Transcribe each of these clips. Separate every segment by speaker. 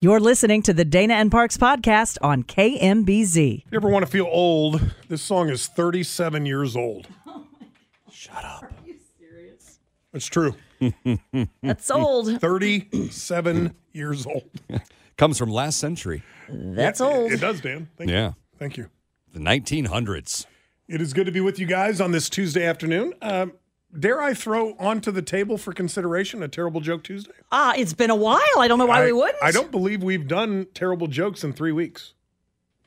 Speaker 1: You're listening to the Dana and Parks podcast on KMBZ.
Speaker 2: If you ever want to feel old, this song is 37 years old.
Speaker 1: Shut up. Are you serious?
Speaker 2: It's true.
Speaker 1: That's old.
Speaker 2: 37 years old.
Speaker 3: Comes from last century,
Speaker 1: That's
Speaker 2: It-
Speaker 1: old.
Speaker 2: It, does, Dan. Thank
Speaker 3: Yeah.
Speaker 2: you. Thank you.
Speaker 3: the 1900s.
Speaker 2: It is good to be with you guys on this Tuesday afternoon. Um, dare I throw onto the table for consideration a terrible joke Tuesday?
Speaker 1: Ah, it's been a while. I don't know why
Speaker 2: I,
Speaker 1: we wouldn't.
Speaker 2: I don't believe we've done terrible jokes in three weeks.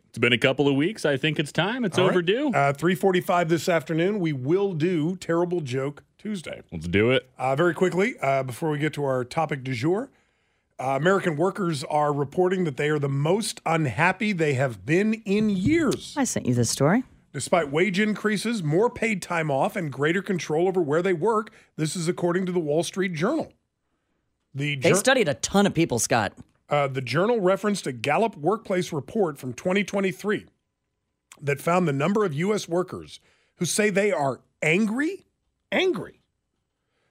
Speaker 4: It's been a couple of weeks. I think it's time. It's
Speaker 2: All right.
Speaker 4: overdue.
Speaker 2: Uh, 345 this afternoon, we will do Terrible Joke Tuesday.
Speaker 4: Let's do it.
Speaker 2: Uh, very quickly, uh, before we get to our topic du jour, uh, American workers are reporting that they are the most unhappy they have been in years.
Speaker 1: I sent you this story.
Speaker 2: Despite wage increases, more paid time off, and greater control over where they work, this is according to the Wall Street Journal. The,
Speaker 1: They studied a ton of people, Scott.
Speaker 2: uh, the journal referenced a Gallup workplace report from 2023 that found the number of U.S. workers who say they are angry, angry,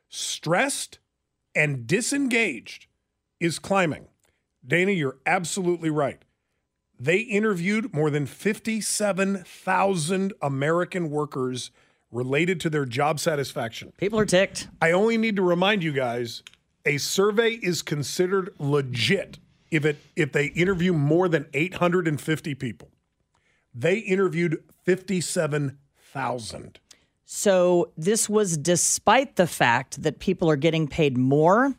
Speaker 2: stressed, and disengaged is climbing. Dana, you're absolutely right. They interviewed more than 57,000 American workers related to their job satisfaction.
Speaker 1: People are ticked.
Speaker 2: I only need to remind you guys a survey is considered legit if it if they interview more than 850 people. They interviewed 57,000.
Speaker 1: So this was despite the fact that people are getting paid more.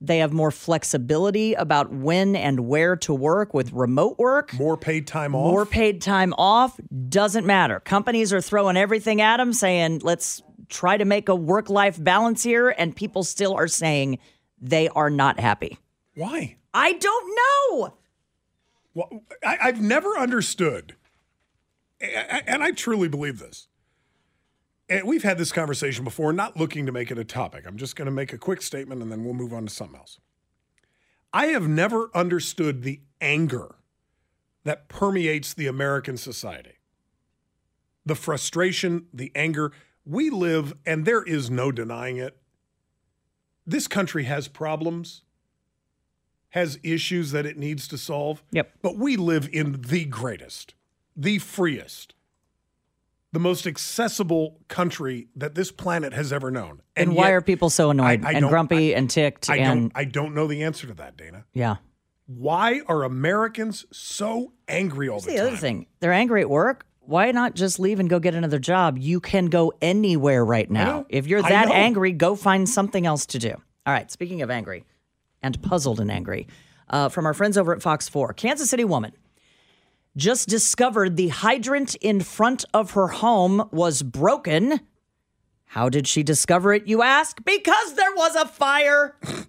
Speaker 1: They have more flexibility about when and where to work with remote work.
Speaker 2: More paid time off.
Speaker 1: More paid time off doesn't matter. Companies are throwing everything at them, saying, let's try to make a work life balance here. And people still are saying they are not happy.
Speaker 2: Why?
Speaker 1: I don't know.
Speaker 2: Well, I, I've never understood, and I truly believe this. And we've had this conversation before, not looking to make it a topic. I'm just going to make a quick statement and then we'll move on to something else. I have never understood the anger that permeates the American society. The frustration, the anger. We live, and there is no denying it. This country has problems, has issues that it needs to solve.
Speaker 1: Yep.
Speaker 2: But we live in the greatest, the freest, the most accessible country that this planet has ever known.
Speaker 1: And, why
Speaker 2: yet,
Speaker 1: are people so annoyed
Speaker 2: I
Speaker 1: and
Speaker 2: don't-
Speaker 1: grumpy and ticked?
Speaker 2: I
Speaker 1: and
Speaker 2: don't I don't know the answer to that, Dana.
Speaker 1: yeah.
Speaker 2: Why are Americans so angry all
Speaker 1: Here's
Speaker 2: the,
Speaker 1: the
Speaker 2: time?
Speaker 1: The other thing. They're angry at work. Why not just leave and go get another job? You can go anywhere right now. If you're that angry, go find something else to do. All right. Speaking of angry and puzzled and angry, uh, from our friends over at Fox 4, Kansas City woman just discovered the hydrant in front of her home was broken. How did she discover it, you ask? Because there was a fire.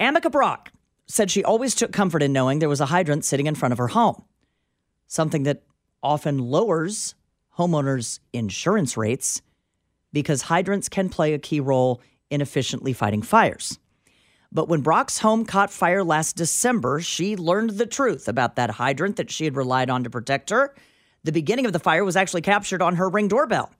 Speaker 1: Amica Brock said she always took comfort in knowing there was a hydrant sitting in front of her home, something that often lowers homeowners' insurance rates because hydrants can play a key role in efficiently fighting fires. But when Brock's home caught fire last December, she learned the truth about that hydrant that she had relied on to protect her. The beginning of the fire was actually captured on her ring doorbell.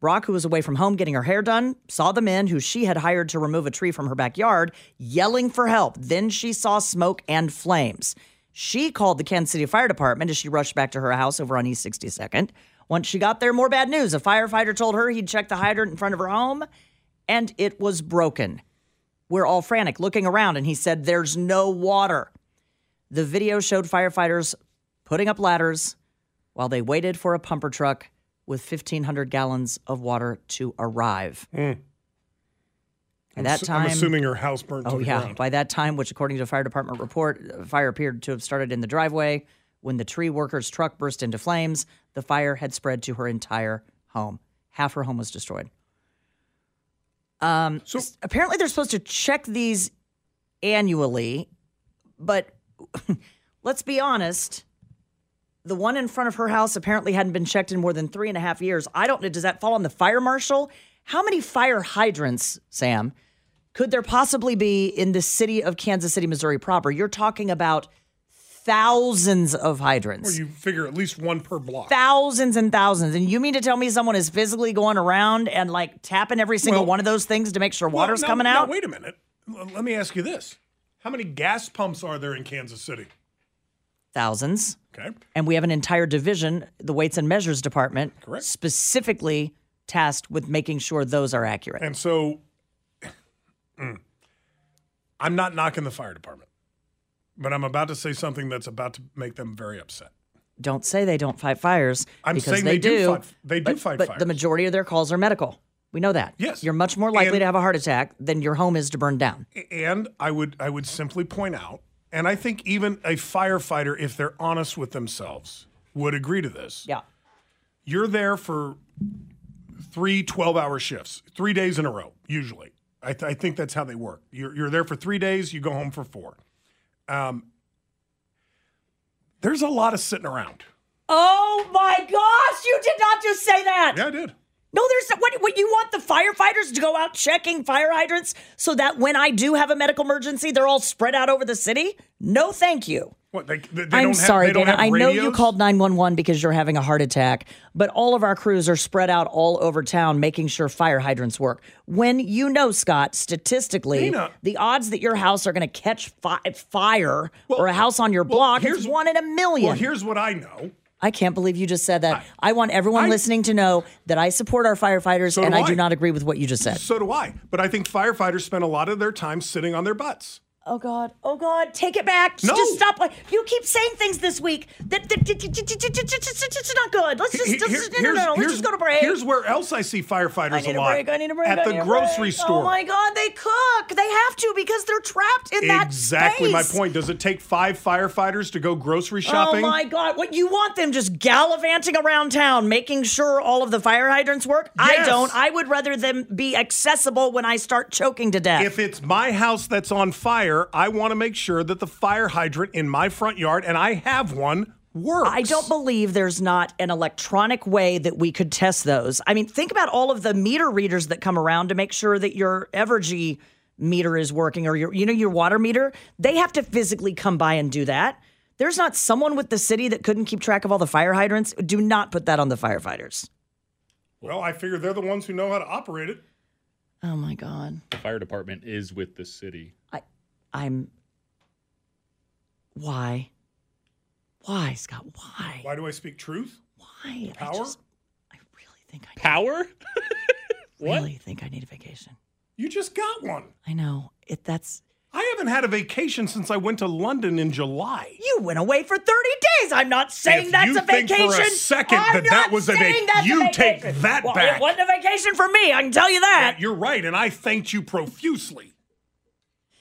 Speaker 1: Brock, who was away from home getting her hair done, saw the men who she had hired to remove a tree from her backyard yelling for help. Then she saw smoke and flames. She called the Kansas City Fire Department as she rushed back to her house over on East 62nd. Once she got there, more bad news. A firefighter told her he'd checked the hydrant in front of her home and it was broken. We're all frantic looking around, and he said, There's no water. The video showed firefighters putting up ladders while they waited for a pumper truck with 1,500 gallons of water to arrive. Hmm. By that
Speaker 2: So-
Speaker 1: time,
Speaker 2: I'm assuming her house burnt to
Speaker 1: oh
Speaker 2: the
Speaker 1: yeah,
Speaker 2: ground.
Speaker 1: by that time, which according to a fire department report, fire appeared to have started in the driveway. When the tree worker's truck burst into flames, the fire had spread to her entire home. Half her home was destroyed. Um,
Speaker 2: So-
Speaker 1: apparently, they're supposed to check these annually, but let's be honest. The one in front of her house apparently hadn't been checked in more than three and a half years. I don't know. Does that fall on the fire marshal? How many fire hydrants, Sam, could there possibly be in the city of Kansas City, Missouri proper? You're talking about thousands of hydrants.
Speaker 2: Or you figure at least one per block.
Speaker 1: thousands and thousands. And you mean to tell me someone is physically going around and like tapping every single
Speaker 2: Well-
Speaker 1: one of those things to make sure
Speaker 2: Well,
Speaker 1: water's
Speaker 2: now-
Speaker 1: coming
Speaker 2: now
Speaker 1: out?
Speaker 2: wait a minute. Let me ask you this: How many gas pumps are there in Kansas City?
Speaker 1: Thousands.
Speaker 2: Okay.
Speaker 1: And we have an entire division, the Weights and Measures Department,
Speaker 2: Correct.
Speaker 1: specifically tasked with making sure those are accurate.
Speaker 2: And so mm, I'm not knocking the fire department, but I'm about to say something that's about to make them very upset.
Speaker 1: don't say they don't fight fires.
Speaker 2: I'm
Speaker 1: because
Speaker 2: saying
Speaker 1: they,
Speaker 2: they do
Speaker 1: do.
Speaker 2: fight- they do
Speaker 1: but,
Speaker 2: fight
Speaker 1: but
Speaker 2: fires.
Speaker 1: the majority of their calls are medical. We know that.
Speaker 2: Yes.
Speaker 1: You're much more likely
Speaker 2: And-
Speaker 1: to have a heart attack than your home is to burn down.
Speaker 2: And I would I would simply point out, and I think even a firefighter, if they're honest with themselves, would agree to this.
Speaker 1: Yeah.
Speaker 2: You're there for three 12 hour shifts, three days in a row, usually. I, th- I think that's how they work. You're, you're there for three days, you go home for four. Um, there's a lot of sitting around.
Speaker 1: Oh my gosh, you did not just say that.
Speaker 2: Yeah, I did.
Speaker 1: No, there's what, what you want the firefighters to go out checking fire hydrants so that when I do have a medical emergency, they're all spread out over the city? No, thank you.
Speaker 2: What they, they,
Speaker 1: I'm
Speaker 2: don't have,
Speaker 1: sorry, Dana. I know you called 911 because you're having a heart attack, but all of our crews are spread out all over town making sure fire hydrants work. When you know, Scott, statistically,
Speaker 2: Dana.
Speaker 1: the odds that your house are going to catch fi- fire or a house on your block is one in a million.
Speaker 2: Well, here's what I know.
Speaker 1: I can't believe you just said that. I, want everyone
Speaker 2: I-
Speaker 1: listening to know that I support our firefighters
Speaker 2: So
Speaker 1: and
Speaker 2: do
Speaker 1: I do not agree with what you just said.
Speaker 2: So do I. But I think firefighters spend a lot of their time sitting on their butts.
Speaker 1: Oh God! Oh God! Take it back!
Speaker 2: No.
Speaker 1: Just stop! You keep saying things this week that, that, that- that- that- it's not good. Let's just, just no, no, no, no. Let's just go to break.
Speaker 2: Here's where else I see firefighters
Speaker 1: I need
Speaker 2: a lot.
Speaker 1: break. I need a break.
Speaker 2: At the grocery
Speaker 1: break.
Speaker 2: store.
Speaker 1: Oh my God! They cook. They have to because they're trapped in that
Speaker 2: exactly my point. Does it take five firefighters to go grocery oh, shopping?
Speaker 1: Oh my God! What you want them just gallivanting around town, making sure all of the fire hydrants work? I don't. I would rather them be accessible when I start choking to death.
Speaker 2: If it's my house that's on fire, I want to make sure that the fire hydrant in my front yard, and I have one, works.
Speaker 1: I don't believe there's not an electronic way that we could test those. I mean, think about all of the meter readers that come around to make sure that your Evergy meter is working or your you know your water meter. They have to physically come by and do that. There's not someone with the city that couldn't keep track of all the fire hydrants. Do not put that on the firefighters.
Speaker 2: Well, I figure they're the ones who know how to operate it.
Speaker 1: Oh my god.
Speaker 4: The fire department is with the city.
Speaker 1: I I'm why? Why, Scott? Why?
Speaker 2: Why do I speak truth?
Speaker 1: Why? I
Speaker 2: Power?
Speaker 1: just I really think I
Speaker 4: Power? what?
Speaker 1: really think I need a vacation.
Speaker 2: You just got one.
Speaker 1: I know. It that's
Speaker 2: I haven't had a vacation since I went to London in July.
Speaker 1: you went away for 30 days. I'm not saying
Speaker 2: If
Speaker 1: that's
Speaker 2: you
Speaker 1: a
Speaker 2: think for a second
Speaker 1: I'm
Speaker 2: that that was a
Speaker 1: saying
Speaker 2: vac-
Speaker 1: that's
Speaker 2: you
Speaker 1: a
Speaker 2: take that
Speaker 1: well,
Speaker 2: back.
Speaker 1: It wasn't a vacation for me. I can tell you that.
Speaker 2: You're right, and I thanked you profusely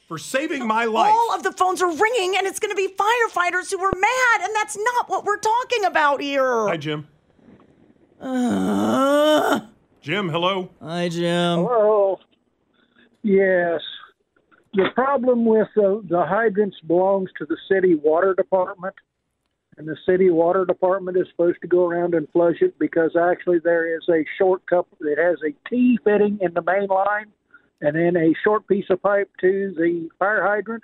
Speaker 2: for saving my life.
Speaker 1: All of the phones are ringing, and it's going to be firefighters who are mad, and that's not what we're talking about here.
Speaker 2: Hi, Jim.
Speaker 1: Uh,
Speaker 2: Jim, hello.
Speaker 1: hi, Jim.
Speaker 5: Oh, yes. The problem with the, the hydrants belongs to the city water department, and the city water department is supposed to go around and flush it because actually there is a short cup that has a T fitting in the main line, and then a short piece of pipe to the fire hydrant,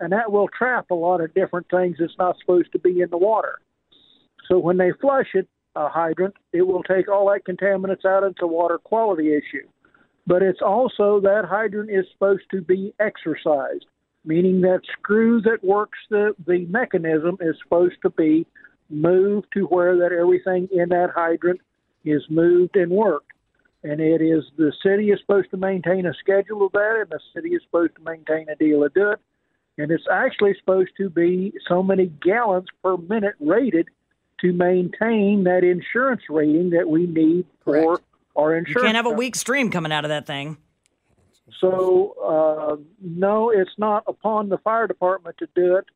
Speaker 5: and that will trap a lot of different things that's not supposed to be in the water. So when they flush it, a hydrant, it will take all that contaminants out. It's a water quality issue but it's also that hydrant is supposed to be exercised, meaning that screw that works the, the mechanism is supposed to be moved to where that everything in that hydrant is moved and worked. And it is the city is supposed to maintain a schedule of that, and the city is supposed to maintain a deal of do it. And it's actually supposed to be so many gallons per minute rated to maintain that insurance rating that we need for
Speaker 1: Correct.
Speaker 5: our
Speaker 1: You
Speaker 5: insurance.
Speaker 1: can't have a weak stream coming out of that thing.
Speaker 5: So, uh, no, it's not upon the fire department to do it.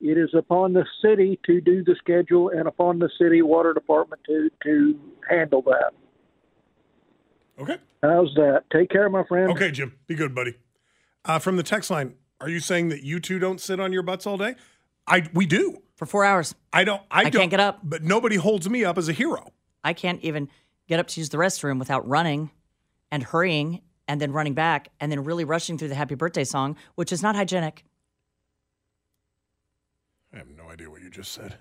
Speaker 5: It is upon the city to do the schedule and upon the city water department to, to handle that.
Speaker 2: Okay.
Speaker 5: How's that? Take care, my friend.
Speaker 2: Okay, Jim. Be good, buddy. Uh, from the text line, are you saying that you two don't sit on your butts all day? I we do.
Speaker 1: For four hours.
Speaker 2: I don't. I,
Speaker 1: can't
Speaker 2: don't,
Speaker 1: get up.
Speaker 2: But nobody holds me up as a hero.
Speaker 1: I can't even get up to use the restroom without running and hurrying and then running back and then really rushing through the happy birthday song, which is not hygienic.
Speaker 2: I have no idea what you just said.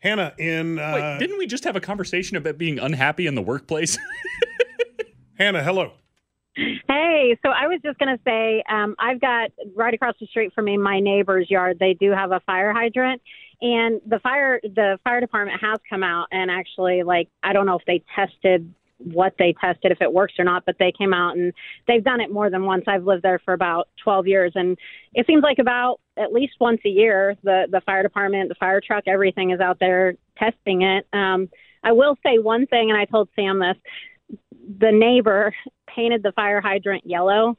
Speaker 2: Hannah in uh,
Speaker 4: Wait, didn't we just have a conversation about being unhappy in the workplace?
Speaker 2: Hannah, hello.
Speaker 6: Hey, so I was just going to say, um, I've got right across the street from me, my neighbor's yard. They do have a fire hydrant, and the fire the fire department has come out and actually, like, I don't know if they tested what they tested if it works or not, but they came out and they've done it more than once. I've lived there for about 12 years, and it seems like about at least once a year, the the fire department, the fire truck, everything is out there testing it. Um, I will say one thing, and I told Sam this the neighbor painted the fire hydrant yellow.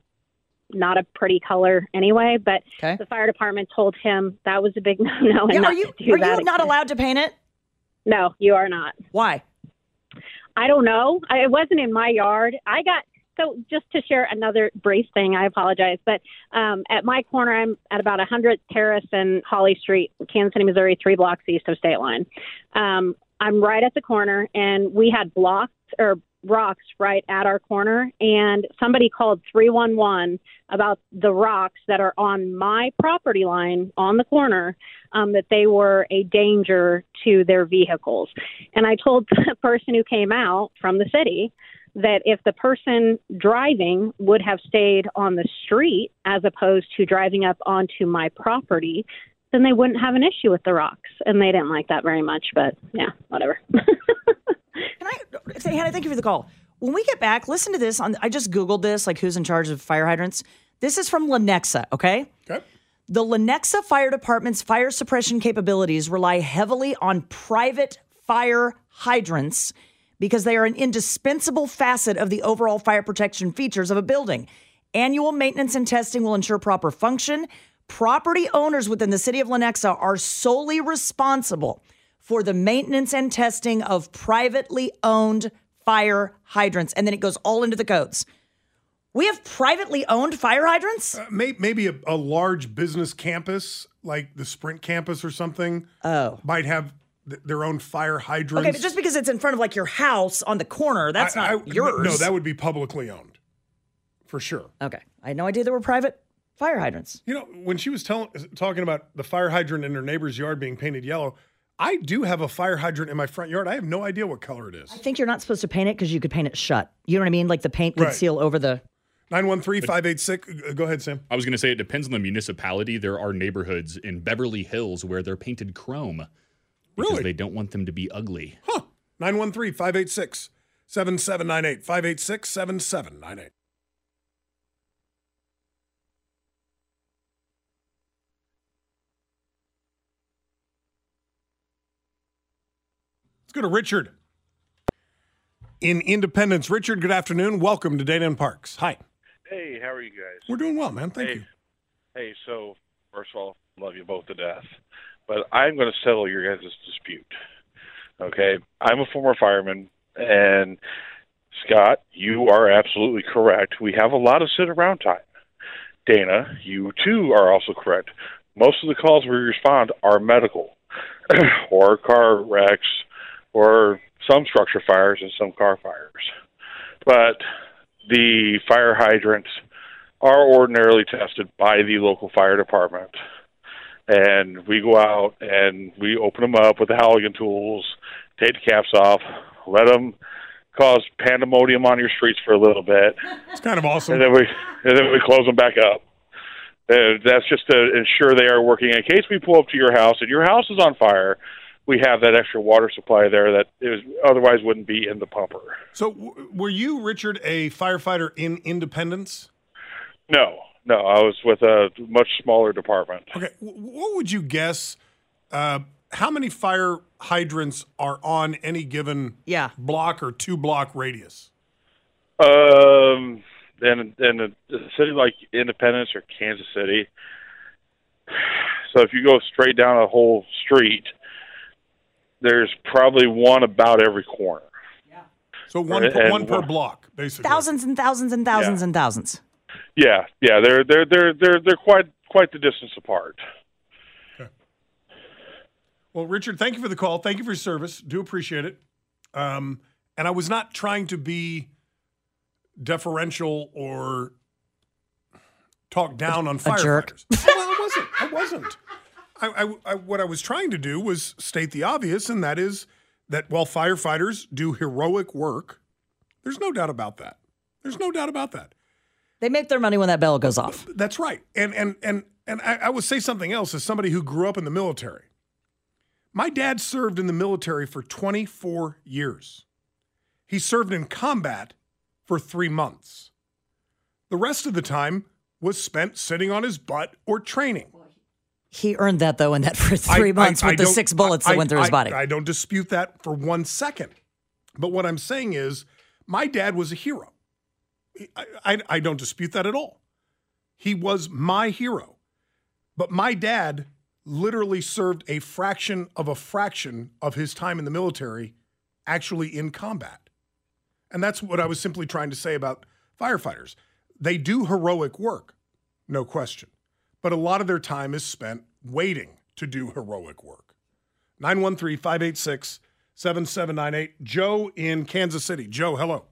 Speaker 6: Not a pretty color anyway, but
Speaker 1: Okay.
Speaker 6: the fire department told him that was a big no no.
Speaker 1: Yeah, are you are you not
Speaker 6: again.
Speaker 1: allowed to paint it?
Speaker 6: No, you are not.
Speaker 1: Why?
Speaker 6: I don't know. I, it wasn't in my yard. I got so just to share another brief thing. I apologize, but um, at my corner, I'm at about 100 Terrace and Holly Street, Kansas City, Missouri, three blocks east of State Line. Um, I'm right at the corner, and we had blocks or rocks right at our corner, and somebody called 311 about the rocks that are on my property line on the corner, um, that they were a danger to their vehicles. And I told the person who came out from the city that if the person driving would have stayed on the street as opposed to driving up onto my property, then they wouldn't have an issue with the rocks. And they didn't like that very much, but yeah, whatever.
Speaker 1: Say, Hannah, thank you for the call. When we get back, listen to this on I just Googled this, like who's in charge of fire hydrants. This is from Lenexa, okay?
Speaker 2: Okay.
Speaker 1: The Lenexa Fire Department's fire suppression capabilities rely heavily on private fire hydrants because they are an indispensable facet of the overall fire protection features of a building. Annual maintenance and testing will ensure proper function. Property owners within the city of Lenexa are solely responsible for the maintenance and testing of privately owned fire hydrants. And then it goes all into the codes. We have privately owned fire hydrants?
Speaker 2: Uh, may, maybe a, a large business campus like the Sprint campus or something.
Speaker 1: Oh.
Speaker 2: Might have th- their own fire hydrants.
Speaker 1: Okay, but just because it's in front of like your house on the corner, that's
Speaker 2: I-
Speaker 1: not
Speaker 2: I-
Speaker 1: yours.
Speaker 2: No, that would be publicly owned, for sure.
Speaker 1: Okay. I had no idea there were private fire hydrants.
Speaker 2: You know, when she was telling, talking about the fire hydrant in her neighbor's yard being painted yellow, I do have a fire hydrant in my front yard. I have no idea what color it is.
Speaker 1: I think you're not supposed to paint it because you could paint it shut. You know what I mean? Like the paint could
Speaker 2: Right.
Speaker 1: seal over the.
Speaker 2: 913 586. uh, Go ahead, Sam.
Speaker 4: I was going to say it depends on the municipality. There are neighborhoods in Beverly Hills where they're painted chrome because
Speaker 2: Really?
Speaker 4: they don't want them to be ugly.
Speaker 2: Huh. 913 586 7798. 586 7798. Let's go to Richard in Independence. Richard, good afternoon. Welcome to Dana and Parks. Hi.
Speaker 7: Hey, how are you guys?
Speaker 2: We're doing well, man. Thank
Speaker 7: hey,
Speaker 2: you.
Speaker 7: Hey, so first of all, love you both to death, but I'm going to settle your guys' dispute. Okay, I'm a former fireman, and Scott, you are absolutely correct. We have a lot of sit around time. Dana, you too are also correct. Most of the calls we respond are medical, or car wrecks, or some structure fires and some car fires. But the fire hydrants are ordinarily tested by the local fire department. And we go out and we open them up with the Halligan tools, take the caps off, let them cause pandemonium on your streets for a little bit,
Speaker 2: It's kind of awesome.
Speaker 7: and then we and then we close them back up. Uh, that's just to ensure they are working. In case we pull up to your house and your house is on fire, we have that extra water supply there that is otherwise wouldn't be in the pumper.
Speaker 2: So, w- were you, Richard, a firefighter in Independence?
Speaker 7: No, no, I was with a much smaller department.
Speaker 2: Okay, w- what would you guess? Uh, how many fire hydrants are on any given
Speaker 1: Yeah.
Speaker 2: block or two block radius?
Speaker 7: Um, in in a, a city like Independence or Kansas City, so if you go straight down a whole street, there's probably one about every corner. Yeah.
Speaker 2: So one
Speaker 7: And-
Speaker 2: per,
Speaker 7: and
Speaker 2: one per block, basically.
Speaker 1: Thousands and thousands and thousands
Speaker 7: Yeah.
Speaker 1: and thousands.
Speaker 7: Yeah, yeah, they're they're they're they're they're quite quite the distance apart. Okay.
Speaker 2: Well, Richard, thank you for the call. Thank you for your service. Do appreciate it. Um, and I was not trying to be deferential or talk down on
Speaker 1: A jerk.
Speaker 2: firefighters. well, I wasn't. I wasn't. I, I, I, what I was trying to do was state the obvious, and that is that while firefighters do heroic work, there's no doubt about that. There's no doubt about that.
Speaker 1: They make their money when that bell goes off.
Speaker 2: That's right. And and and and I, I would say something else as somebody who grew up in the military. My dad served in the military for 24 years. He served in combat for three months. The rest of the time was spent sitting on his butt or training.
Speaker 1: He earned that though in that for three
Speaker 2: I-
Speaker 1: months
Speaker 2: I- I
Speaker 1: with the six bullets
Speaker 2: I-
Speaker 1: that went through his
Speaker 2: I-
Speaker 1: body.
Speaker 2: I don't dispute that for one second. But what I'm saying is, my dad was a hero. I, I, I don't dispute that at all. He was my hero. But my dad literally served a fraction of a fraction of his time in the military actually in combat. And that's what I was simply trying to say about firefighters. They do heroic work, no question. But a lot of their time is spent waiting to do heroic work. 913 586 7798. Joe in Kansas City. Joe, hello.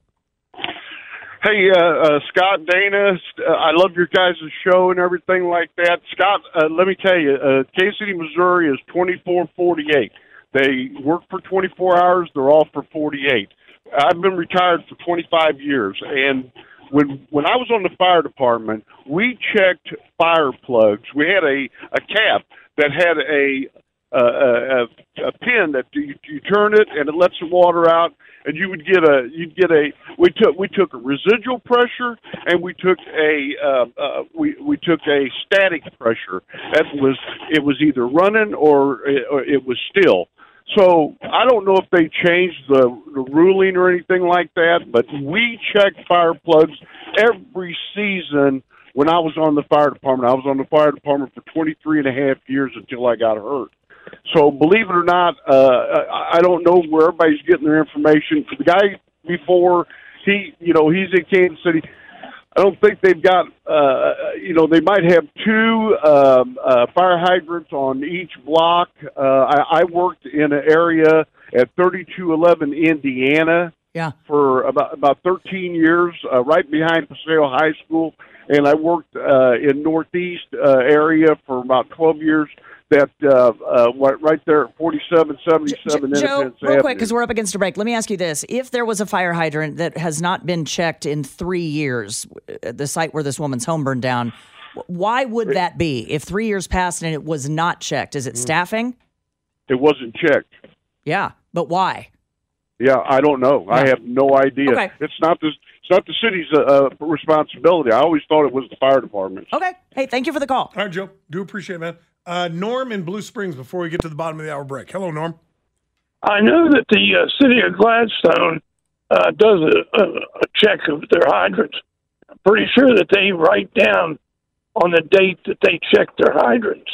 Speaker 8: Hey, uh, uh, Scott, Dana, uh, I love your guys' show and everything like that. Scott, uh, let me tell you, uh, Kansas City, Missouri is 2448. They work for 24 hours, they're off for 48. I've been retired for 25 years, and when when I was on the fire department, we checked fire plugs. We had a, a cap that had a a, a, a pin that you, you turn it and it lets the water out, and you would get a you'd get a we took we took a residual pressure and we took a uh, uh, we we took a static pressure that was it was either running or it, or it was still. So I don't know if they changed the, the ruling or anything like that, but we check fire plugs every season when I was on the fire department. I was on the fire department for 23 and a half years until I got hurt. So believe it or not, uh, I don't know where everybody's getting their information. The guy before he, you know, he's in Kansas City. I don't think they've got, uh, you know, they might have two um, uh, fire hydrants on each block. Uh, I, I worked in an area at 3211 Indiana
Speaker 1: yeah.
Speaker 8: for about about 13 years, uh, right behind Paseo High School, and I worked uh, in Northeast uh, area for about 12 years. That uh, uh, right right there at 4777
Speaker 1: Joe,
Speaker 8: Independence
Speaker 1: real quick, because we're up against a break. Let me ask you this: If there was a fire hydrant that has not been checked in three years, the site where this woman's home burned down, why would that be? If three years passed and it was not checked, is it
Speaker 8: Mm.
Speaker 1: staffing?
Speaker 8: It wasn't checked.
Speaker 1: Yeah, but why?
Speaker 8: Yeah, I don't know. I have no idea.
Speaker 1: Okay.
Speaker 8: It's not the it's not the city's uh, uh, responsibility. I always thought it was the fire department.
Speaker 1: Okay. Hey, thank you for the call.
Speaker 2: All right, Joe. Do appreciate it, man. Uh, Norm in Blue Springs before we get to the bottom of the hour break. Hello, Norm.
Speaker 9: I know that the uh, city of Gladstone uh, does a, a, a check of their hydrants. I'm pretty sure that they write down on the date that they check their hydrants.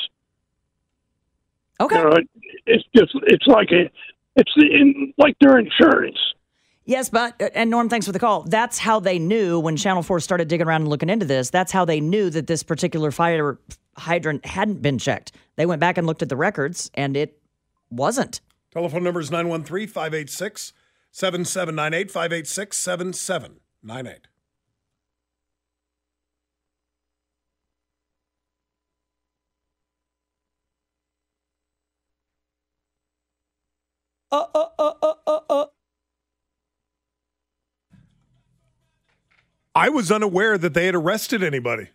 Speaker 1: Okay.
Speaker 9: You know, it, it's just it's like a it's in like their insurance.
Speaker 1: Yes, but uh, and Norm, thanks for the call. That's how they knew when Channel Four started digging around and looking into this. That's how they knew that this particular fire hydrant hadn't been checked. They went back and looked at the records, and it wasn't.
Speaker 2: Telephone number is 913 586 7798 586 7798.
Speaker 1: Uh, uh, uh, uh, uh, uh.
Speaker 2: I was unaware that they had arrested anybody.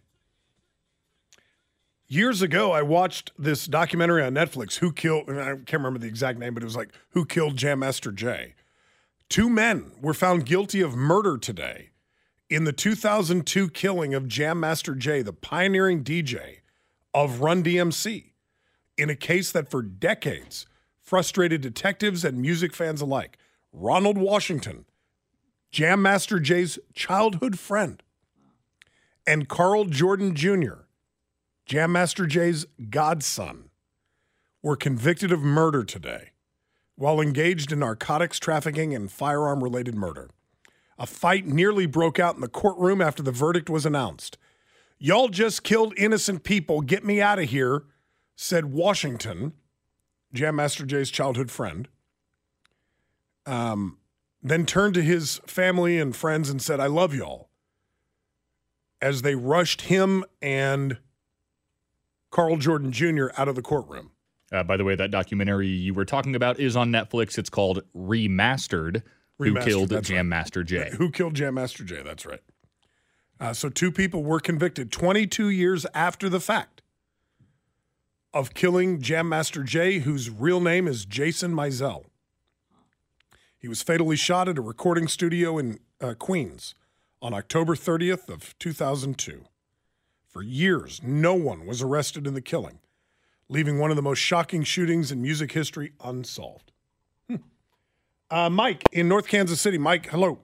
Speaker 2: Years ago, I watched this documentary on Netflix, Who Killed, and I can't remember the exact name, but it was like, Who Killed Jam Master Jay? Two men were found guilty of murder today in the 2002 killing of Jam Master Jay, the pioneering DJ of Run DMC, in a case that for decades frustrated detectives and music fans alike. Ronald Washington, Jam Master Jay's childhood friend, and Carl Jordan Jr., Jam Master Jay's godson, were convicted of murder today while engaged in narcotics trafficking and firearm related murder. A fight nearly broke out in the courtroom after the verdict was announced. Y'all just killed innocent people. Get me out of here, said Washington, Jam Master Jay's childhood friend. Um, then turned to his family and friends and said, I love y'all. As they rushed him and Carl Jordan Jr. out of the courtroom.
Speaker 4: Uh, by the way, that documentary you were talking about is on Netflix. It's called Remastered. Who killed Jam Master Jay?
Speaker 2: Who killed Jam Master Jay? That's right. Uh, so two people were convicted 22 years after the fact of killing Jam Master Jay, whose real name is Jason Mizell. He was fatally shot at a recording studio in uh, Queens on October 30th of 2002. For years, no one was arrested in the killing, leaving one of the most shocking shootings in music history unsolved. Hmm. Uh, Mike in North Kansas City. Mike, hello.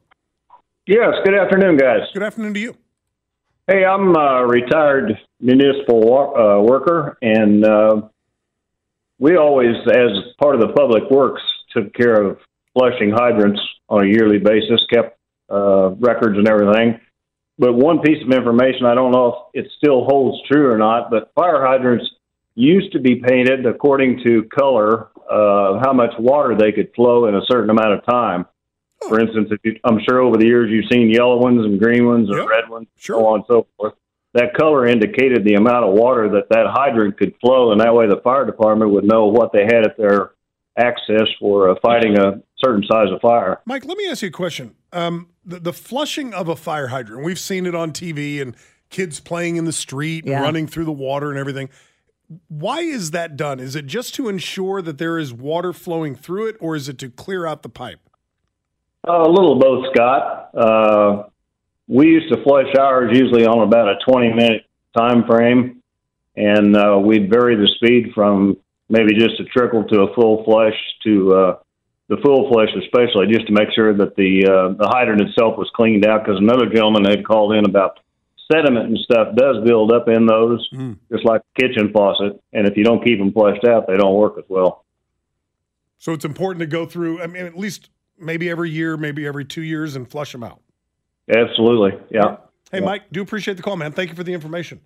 Speaker 10: Yes, good afternoon, guys.
Speaker 2: Good afternoon to you.
Speaker 10: Hey, I'm a retired municipal uh, worker, and uh, we always, as part of the public works, took care of flushing hydrants on a yearly basis, kept uh, records and everything. But one piece of information, I don't know if it still holds true or not, but fire hydrants used to be painted according to color, uh, how much water they could flow in a certain amount of time. For instance, if you, I'm sure over the years you've seen yellow ones and green ones and
Speaker 2: Yep.
Speaker 10: red ones,
Speaker 2: Sure.
Speaker 10: so on and so forth. That color indicated the amount of water that that hydrant could flow, and that way the fire department would know what they had at their access for uh, fighting a certain size of fire.
Speaker 2: Mike, let me ask you a question. Um, the, the flushing of a fire hydrant, we've seen it on TV and kids playing in the street and
Speaker 1: Yeah.
Speaker 2: running through the water and everything. Why is that done? Is it just to ensure that there is water flowing through it, or is it to clear out the pipe?
Speaker 10: Uh, a little of both, Scott. Uh, we used to flush ours usually on about a 20 minute time frame, and uh, we'd vary the speed from maybe just a trickle to a full flush to uh, the full flush, especially just to make sure that the uh, the hydrant itself was cleaned out. Because another gentleman had called in about sediment and stuff does build up in those,
Speaker 2: Mm.
Speaker 10: just like a kitchen faucet, and if you don't keep them flushed out, they don't work as well.
Speaker 2: So it's important to go through, I mean, at least maybe every year, maybe every two years, and flush them out.
Speaker 10: Absolutely, yeah.
Speaker 2: Hey,
Speaker 10: Yeah.
Speaker 2: Mike, do appreciate the call, man. Thank you for the information.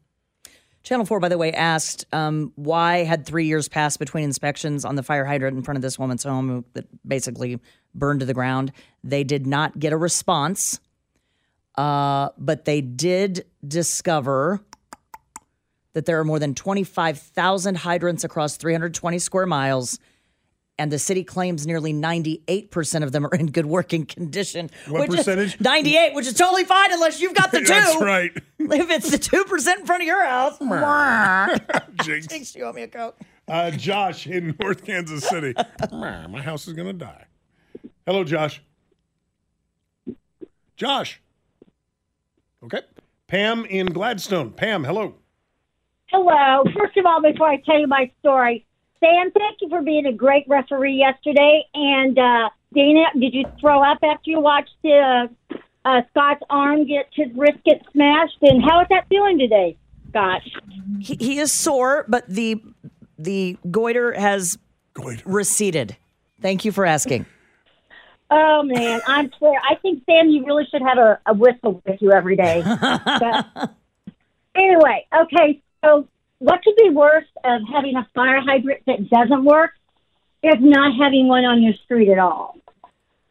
Speaker 1: Channel 4, by the way, asked um, why had three years passed between inspections on the fire hydrant in front of this woman's home that basically burned to the ground. They did not get a response, uh, but they did discover that there are more than 25,000 hydrants across 320 square miles. And the city claims nearly 98% of them are in good working condition.
Speaker 2: What
Speaker 1: which
Speaker 2: percentage?
Speaker 1: Is 98, which is totally fine unless you've got the two.
Speaker 2: That's right.
Speaker 1: If it's the 2% in front of your house,
Speaker 2: Jinx.
Speaker 1: Jinx, you owe me a Coke.
Speaker 2: Uh, Josh in North Kansas City. My house is going to die. Hello, Josh. Josh. Okay. Pam in Gladstone. Pam, hello.
Speaker 11: Hello. First of all, before I tell you my story, Sam, thank you for being a great referee yesterday. And uh, Dana, did you throw up after you watched uh, uh, Scott's arm get his wrist get smashed? And how is that feeling today, Scott?
Speaker 1: He, he is sore, but the the goiter has
Speaker 2: Goiter.
Speaker 1: receded. Thank you for asking.
Speaker 11: Oh man, I'm swear. I think Sam, you really should have a, a whistle with you every day. But anyway, okay. So, what could be worse of having a fire hydrant that doesn't work if not having one on your street at all?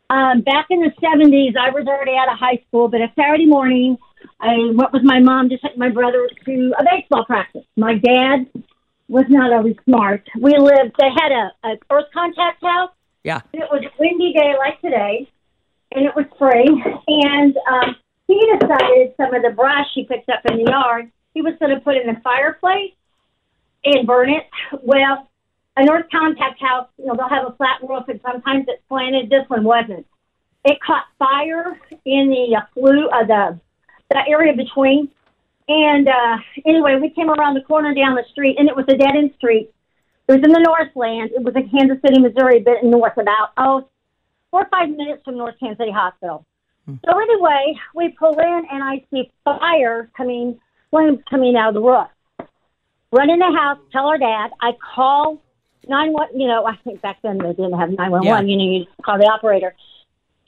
Speaker 11: Um, back in the '70s, I was already out of high school, but a Saturday morning, I went with my mom to take my brother to a baseball practice. My dad was not always smart. We lived. They had a, a earth contact house.
Speaker 1: Yeah.
Speaker 11: It was a windy day like today, and it was spring. And um, he decided some of the brush he picked up in the yard, he was going to put in the fireplace and burn it. Well, a North Contact house, you know, they'll have a flat roof, and sometimes it's slanted. This one wasn't. It caught fire in the uh, flue, uh, the the area between. And uh, anyway, we came around the corner down the street, and it was a dead end street. It was in the Northland. It was in Kansas City, Missouri, a bit north, about oh, four or five minutes from North Kansas City Hospital. So anyway, we pull in, and I see fire coming, flames coming out of the roof. Run in the house, tell our dad. I call nine one. You know, I think back then they didn't have nine one You know, you call the operator.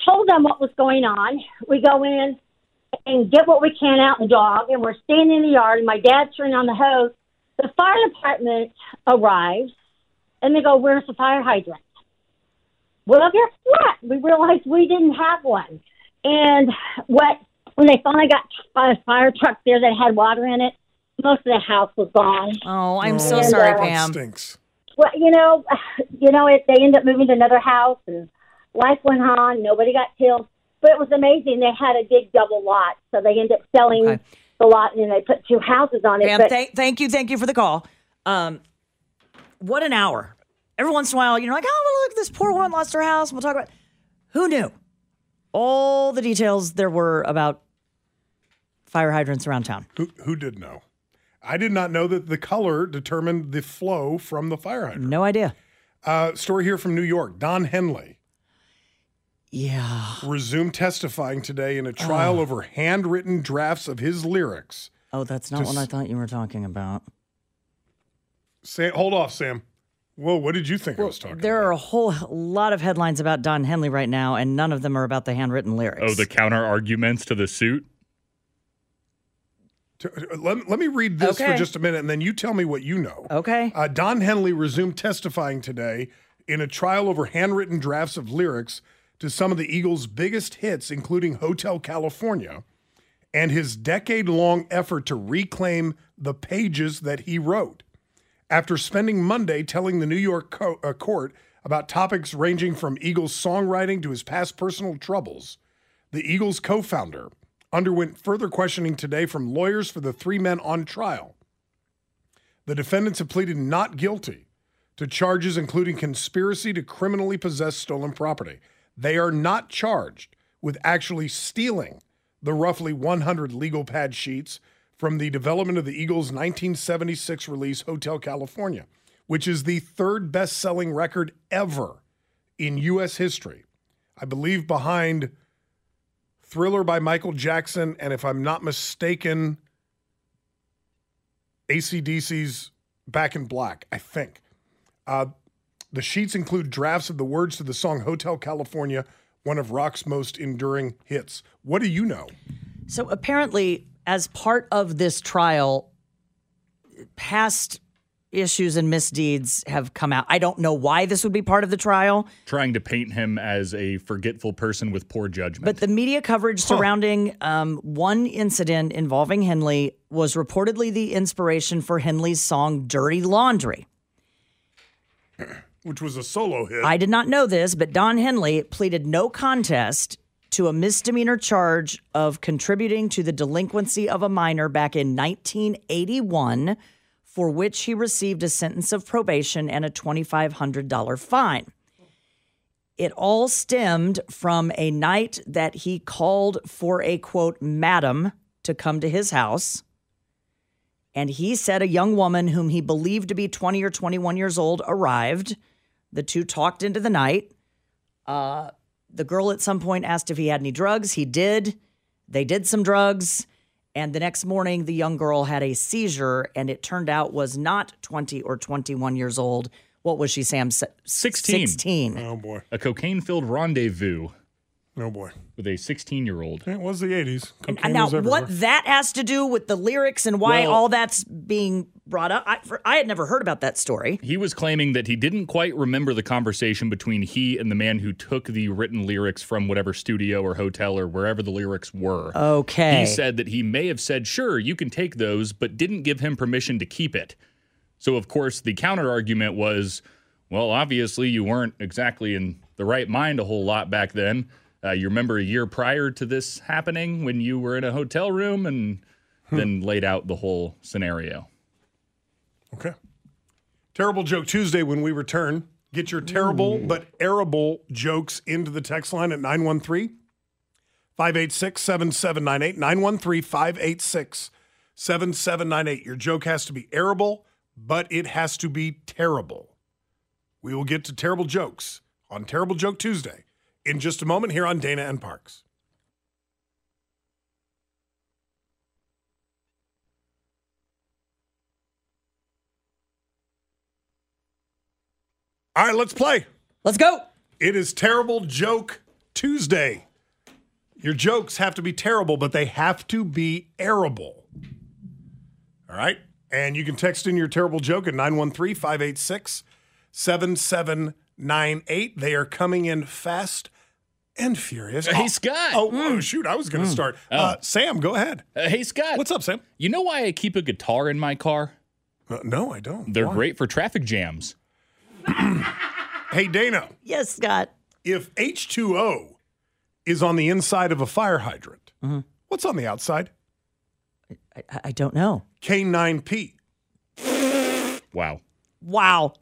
Speaker 11: Told them what was going on. We go in and get what we can out the dog, and we're standing in the yard. And my dad's turning on the hose. The fire department arrives, and they go, "Where's the fire hydrant?" Well, guess what? We realized we didn't have one. And what when they finally got a fire truck there that had water in it, most of the house was gone.
Speaker 1: Oh, I'm so
Speaker 11: And,
Speaker 1: sorry,
Speaker 11: uh,
Speaker 1: Pam.
Speaker 2: Stinks.
Speaker 11: Well, you know, you know, it, they ended up moving to another house, and life went on. Nobody got killed. But it was amazing. They had a big double lot, so they ended up selling
Speaker 1: Okay.
Speaker 11: the lot, and they put two houses on it.
Speaker 1: Pam,
Speaker 11: but
Speaker 1: thank, thank you, thank you for the call. Um, what an hour! Every once in a while, you're like, "Oh, well, look, this poor woman lost her house." We'll talk about who knew all the details there were about fire hydrants around town.
Speaker 2: Who, who did know? I did not know that the color determined the flow from the fire hydrant.
Speaker 1: No idea.
Speaker 2: Uh, story here from New York. Don Henley
Speaker 1: Yeah.
Speaker 2: resumed testifying today in a trial
Speaker 1: Oh.
Speaker 2: over handwritten drafts of his lyrics.
Speaker 1: Oh, that's not what I thought you were talking about.
Speaker 2: Sam, hold off, Sam. Whoa, what did you think I was talking about?
Speaker 1: There are a whole lot of headlines about Don Henley right now, and none of them are about the handwritten lyrics.
Speaker 4: Oh, the counter arguments to the suit.
Speaker 2: To- uh, Let, let me read this for just a minute, and then you tell me what you know.
Speaker 1: Okay.
Speaker 2: Uh, Don Henley resumed testifying today in a trial over handwritten drafts of lyrics to some of the Eagles' biggest hits, including Hotel California, and his decade long effort to reclaim the pages that he wrote. After spending Monday telling the New York co- uh, court about topics ranging from Eagles' songwriting to his past personal troubles, the Eagles co founder underwent further questioning today from lawyers for the three men on trial. The defendants have pleaded not guilty to charges including conspiracy to criminally possess stolen property. They are not charged with actually stealing the roughly 100 legal pad sheets from the development of the Eagles' 1976 release Hotel California, which is the third best selling record ever in U.S. history. I believe behind Thriller by Michael Jackson, and if I'm not mistaken, ACDC's Back in Black, I think. Uh, the sheets include drafts of the words to the song Hotel California, one of rock's most enduring hits. What do you know?
Speaker 1: So apparently, as part of this trial, past issues and misdeeds have come out. I don't know why this would be part of the trial,
Speaker 4: Trying to paint him as a forgetful person with poor judgment.
Speaker 1: but the media coverage surrounding um, one incident involving Henley was reportedly the inspiration for Henley's song Dirty Laundry.
Speaker 2: Which was a solo hit.
Speaker 1: I did not know this, but Don Henley pleaded no contest to a misdemeanor charge of contributing to the delinquency of a minor back in 1981, for which he received a sentence of probation and a $2,500 fine. It all stemmed from a night that he called for a quote, madam to come to his house. And he said a young woman whom he believed to be 20 or 21 years old arrived. The two talked into the night. Uh, the girl at some point asked if he had any drugs. He did. They did some drugs. And the next morning, the young girl had a seizure, and it turned out was not 20 or 21 years old. What was she, Sam? Se-
Speaker 4: 16.
Speaker 1: 16.
Speaker 2: oh boy.
Speaker 4: a cocaine filled rendezvous
Speaker 2: Oh boy.
Speaker 4: with a 16 year old.
Speaker 2: It was the 80s.
Speaker 1: And
Speaker 2: Cocaine
Speaker 1: now, what that has to do with the lyrics and why
Speaker 4: Well-
Speaker 1: all that's being brought up, I, for, I had never heard about that story.
Speaker 4: He was claiming that he didn't quite remember the conversation between he and the man who took the written lyrics from whatever studio or hotel or wherever the lyrics were.
Speaker 1: Okay.
Speaker 4: He said that he may have said, sure, you can take those, but didn't give him permission to keep it. So, of course, the counter argument was, well, obviously you weren't exactly in the right mind a whole lot back then. Uh, you remember a year prior to this happening when you were in a hotel room and then laid out the whole scenario.
Speaker 2: Okay. Terrible Joke Tuesday when we return. Get your terrible but airable jokes into the text line at 913 586 7798. 913 586 7798. Your joke has to be airable, but it has to be terrible. We will get to terrible jokes on Terrible Joke Tuesday in just a moment here on Dana and Parks. All right, let's play.
Speaker 1: Let's go.
Speaker 2: It is Terrible Joke Tuesday. Your jokes have to be terrible, but they have to be airable. All right? And you can text in your terrible joke at 913 586 7798. They are coming in fast and furious.
Speaker 4: Hey,
Speaker 2: Oh,
Speaker 4: Scott.
Speaker 2: Oh, oh, shoot. I was going to start. Uh, Sam, go ahead.
Speaker 4: Uh, hey, Scott.
Speaker 2: What's up, Sam?
Speaker 4: You know why I keep a guitar in my car?
Speaker 2: Uh, no, I don't.
Speaker 4: They're
Speaker 2: Why?
Speaker 4: great for traffic jams.
Speaker 2: Hey, Dana,
Speaker 1: Yes, Scott.
Speaker 2: if H2O is on the inside of a fire hydrant.
Speaker 1: Mhm.
Speaker 2: What's on the outside?
Speaker 1: I, I don't know.
Speaker 2: K9P.
Speaker 4: Wow.
Speaker 1: Wow.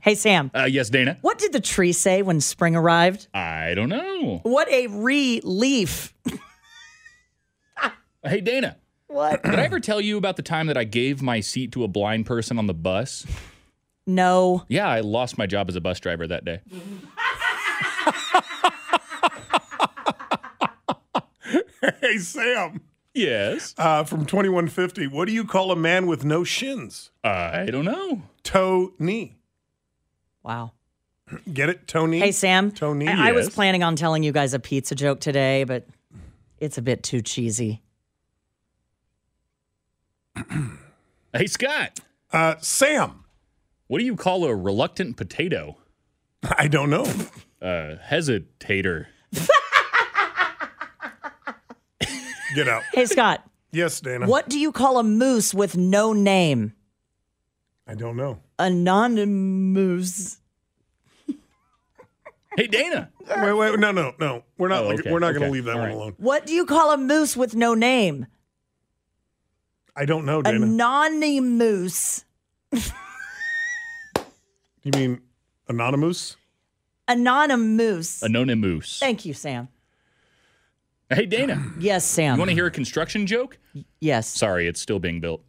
Speaker 1: hey, Sam.
Speaker 4: Uh, yes, Dana.
Speaker 1: What did the tree say when spring arrived?
Speaker 4: I don't know.
Speaker 1: What a relief.
Speaker 4: Hey, Dana.
Speaker 1: What?
Speaker 4: Did I ever tell you about the time that I gave my seat to a blind person on the bus?
Speaker 1: No.
Speaker 4: Yeah, I lost my job as a bus driver that day.
Speaker 2: Hey, Sam.
Speaker 4: Yes.
Speaker 2: Uh, from 2150, what do you call a man with no shins?
Speaker 4: I don't know.
Speaker 2: Toe knee.
Speaker 1: Wow.
Speaker 2: Get it? Tony?
Speaker 1: Hey, Sam.
Speaker 2: Tony,
Speaker 1: I, I was
Speaker 2: yes.
Speaker 1: planning on telling you guys a pizza joke today, but it's a bit too cheesy.
Speaker 4: Hey, Scott.
Speaker 2: Uh, Sam.
Speaker 4: What do you call a reluctant potato?
Speaker 2: I don't know.
Speaker 4: Uh, hesitator.
Speaker 2: Get out.
Speaker 1: Hey, Scott.
Speaker 2: Yes, Dana.
Speaker 1: What do you call a moose with no name?
Speaker 2: I don't know.
Speaker 1: Anonymous.
Speaker 4: Hey, Dana.
Speaker 2: Wait, wait, no, no, no. We're not.
Speaker 4: Oh, okay,
Speaker 2: We're not going to leave that
Speaker 4: All
Speaker 2: one
Speaker 4: right.
Speaker 2: alone.
Speaker 1: What do you call a moose with no name?
Speaker 2: I don't know, Dana.
Speaker 1: Anonymous.
Speaker 2: you mean anonymous?
Speaker 1: Anonymous.
Speaker 4: Anonymous.
Speaker 1: Thank you, Sam.
Speaker 4: Hey, Dana.
Speaker 1: Yes, Sam.
Speaker 4: You want to hear a construction joke?
Speaker 1: Yes.
Speaker 4: Sorry, it's still being built.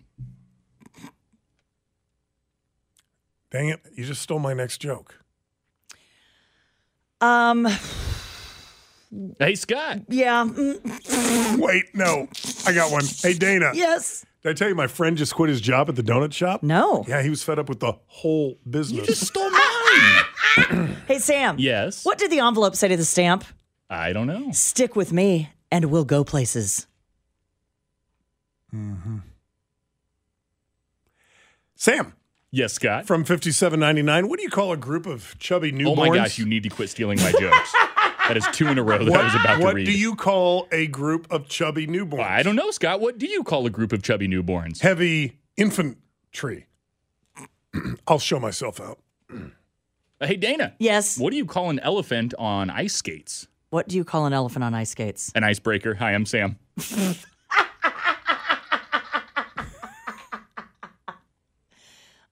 Speaker 2: Dang it! You just stole my next joke.
Speaker 1: Um.
Speaker 4: Hey, Scott.
Speaker 1: Yeah.
Speaker 2: Wait, no, I got one. Hey, Dana.
Speaker 1: Yes.
Speaker 2: Did I tell you my friend just quit his job at the donut shop?
Speaker 1: No.
Speaker 2: Yeah, he was fed up with the whole business.
Speaker 4: You just stole mine.
Speaker 1: Hey, Sam.
Speaker 4: yes.
Speaker 1: What did the envelope say to the stamp?
Speaker 4: I don't know.
Speaker 1: Stick with me, and we'll go places. Mhm.
Speaker 2: Sam
Speaker 4: Yes, Scott.
Speaker 2: from fifty-seven ninety-nine. What do you call a group of chubby newborns?
Speaker 4: Oh my gosh, you need to quit stealing my jokes. that is two in a row that
Speaker 2: What,
Speaker 4: I was about to read.
Speaker 2: What do you call a group of chubby newborns?
Speaker 4: I don't know, Scott. What do you call a group of chubby newborns?
Speaker 2: Heavy infantry. I'll show myself out.
Speaker 4: Uh, hey, Dana.
Speaker 1: Yes.
Speaker 4: What do you call an elephant on ice skates?
Speaker 1: What do you call an elephant on ice skates?
Speaker 4: An icebreaker. Hi, I'm Sam.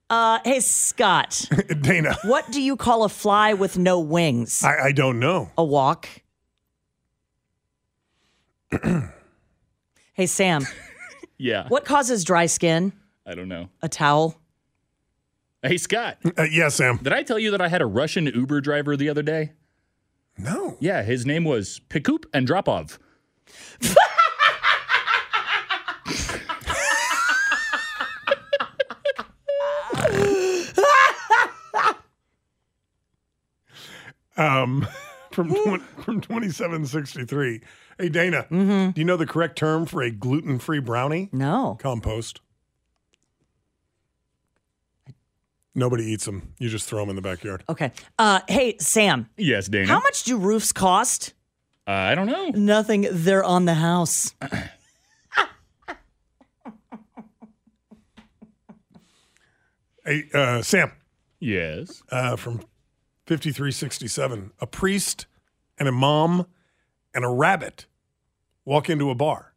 Speaker 1: Uh, hey, Scott.
Speaker 2: Dana,
Speaker 1: what do you call a fly with no wings?
Speaker 2: I, I don't know.
Speaker 1: A walk. hey, Sam.
Speaker 4: Yeah.
Speaker 1: What causes dry skin?
Speaker 4: I don't know.
Speaker 1: A towel.
Speaker 4: Hey, Scott.
Speaker 2: Uh, yeah, Sam.
Speaker 4: Did I tell you that I had a Russian Uber driver the other day?
Speaker 2: No.
Speaker 4: Yeah, his name was Pikup Andropov.
Speaker 2: Um, from twen- from twenty-seven sixty-three. Hey, Dana.
Speaker 1: Mm-hmm.
Speaker 2: Do you know the correct term for a gluten-free brownie?
Speaker 1: No.
Speaker 2: Compost. Nobody eats them. You just throw them in the backyard.
Speaker 1: Okay. Uh, hey, Sam.
Speaker 4: Yes, Dana.
Speaker 1: How much do roofs cost?
Speaker 4: Uh, I don't know.
Speaker 1: Nothing. They're on the house.
Speaker 2: Hey, uh, Sam.
Speaker 4: Yes.
Speaker 2: Uh, from fifty-three sixty-seven. A priest and a mom and a rabbit walk into a bar.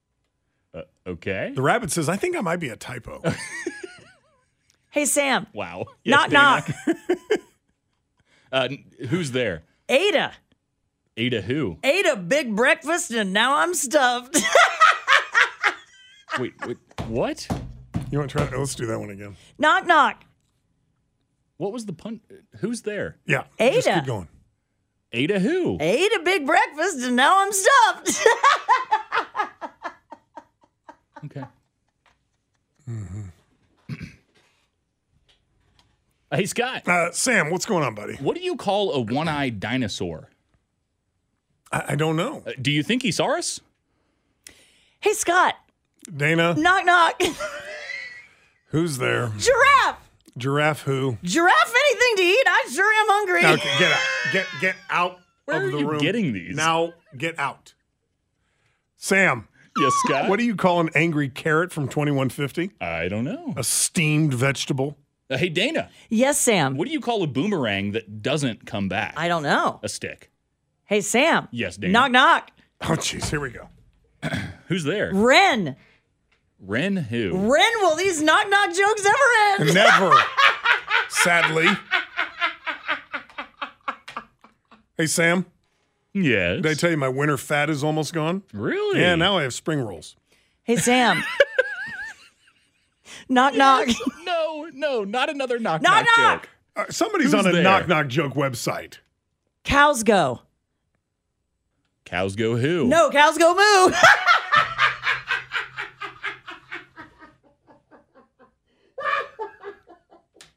Speaker 4: Uh, okay.
Speaker 2: The rabbit says, "I think I might be a typo."
Speaker 1: Hey, Sam.
Speaker 4: Wow.
Speaker 1: knock, knock.
Speaker 4: Uh, who's there?
Speaker 1: Ada.
Speaker 4: Ada who?
Speaker 1: Ada big breakfast and now I'm stuffed.
Speaker 4: Wait, wait, what?
Speaker 2: you want to try? Let's do that one again.
Speaker 1: knock, knock.
Speaker 4: What was the pun? Who's there?
Speaker 2: Yeah.
Speaker 1: Ada.
Speaker 2: Just keep going.
Speaker 4: Ada who?
Speaker 1: Ate a big breakfast and now I'm stuffed.
Speaker 4: Okay. Hey, Scott.
Speaker 2: Uh, Sam, what's going on, buddy?
Speaker 4: What do you call a one-eyed dinosaur?
Speaker 2: I, I don't know.
Speaker 4: Uh, do you think he saw us?
Speaker 1: hey, Scott.
Speaker 2: Dana,
Speaker 1: Knock, knock.
Speaker 2: who's there?
Speaker 1: Giraffe.
Speaker 2: Giraffe who?
Speaker 1: Giraffe, anything to eat? I sure am hungry.
Speaker 2: Okay, get out. Get get out
Speaker 4: Where
Speaker 2: of
Speaker 4: are
Speaker 2: the
Speaker 4: you
Speaker 2: room.
Speaker 4: getting these?
Speaker 2: Now get out. Sam,
Speaker 4: Yes, Scott.
Speaker 2: what do you call an angry carrot from 2150?
Speaker 4: I don't know.
Speaker 2: A steamed vegetable.
Speaker 4: Uh, hey, Dana.
Speaker 1: Yes, Sam.
Speaker 4: What do you call a boomerang that doesn't come back?
Speaker 1: I don't know.
Speaker 4: A stick.
Speaker 1: Hey, Sam.
Speaker 4: Yes, Dana.
Speaker 1: Knock, knock.
Speaker 2: Oh, jeez, here we go.
Speaker 4: Who's there?
Speaker 1: Ren.
Speaker 4: Ren who?
Speaker 1: Ren, will these knock knock jokes ever end?
Speaker 2: Never. Sadly. Hey, Sam.
Speaker 4: Yes.
Speaker 2: Did I tell you my winter fat is almost gone?
Speaker 4: Really?
Speaker 2: Yeah, now I have spring rolls.
Speaker 1: Hey, Sam. knock knock.
Speaker 4: No, no, not another knock
Speaker 1: Knock,
Speaker 4: knock,
Speaker 1: knock.
Speaker 4: joke.
Speaker 2: Uh, somebody's
Speaker 4: Who's
Speaker 2: on a
Speaker 4: there?
Speaker 2: knock knock joke website.
Speaker 1: Cows go.
Speaker 4: Cows go who?
Speaker 1: No, cows go moo.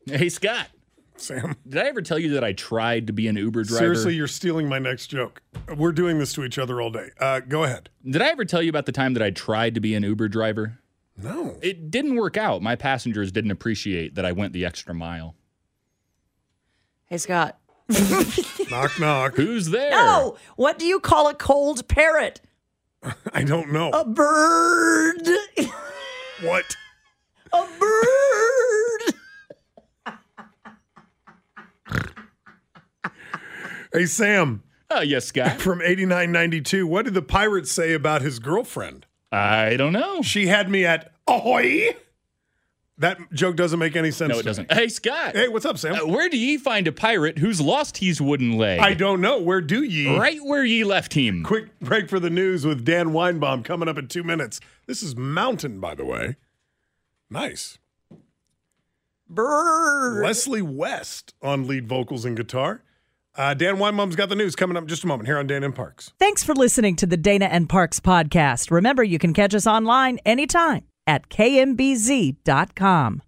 Speaker 4: Hey Scott,
Speaker 2: Sam.
Speaker 4: did I ever tell you that I tried to be an Uber driver?
Speaker 2: Seriously, you're stealing my next joke. We're doing this to each other all day. Uh, go ahead.
Speaker 4: Did I ever tell you about the time that I tried to be an Uber driver?
Speaker 2: No.
Speaker 4: It didn't work out. My passengers didn't appreciate that I went the extra mile.
Speaker 1: hey, Scott.
Speaker 2: knock knock.
Speaker 4: Who's there?
Speaker 1: No. What do you call a cold parrot?
Speaker 2: I don't know.
Speaker 1: A bird.
Speaker 2: what?
Speaker 1: A bird.
Speaker 2: Hey, Sam.
Speaker 4: Oh, yes, Scott.
Speaker 2: From 8992, what did the pirate say about his girlfriend?
Speaker 4: I don't know.
Speaker 2: She had me at ahoy. That joke doesn't make any sense.
Speaker 4: No, it
Speaker 2: to
Speaker 4: doesn't.
Speaker 2: me.
Speaker 4: Hey, Scott.
Speaker 2: Hey, what's up, Sam?
Speaker 4: Uh, where do ye find a pirate who's lost his wooden leg?
Speaker 2: I don't know. Where do ye?
Speaker 4: Right where ye left him.
Speaker 2: Quick break for the news with Dan Weinbaum coming up in two minutes. This is Mountain, by the way. Nice.
Speaker 1: Bird.
Speaker 2: Leslie West on lead vocals and guitar. Uh, Dan Weinbaum's got the news coming up in just a moment here on Dana and Parks.
Speaker 12: Thanks for listening to the Dana and Parks podcast. Remember, you can catch us online anytime at kmbz.com.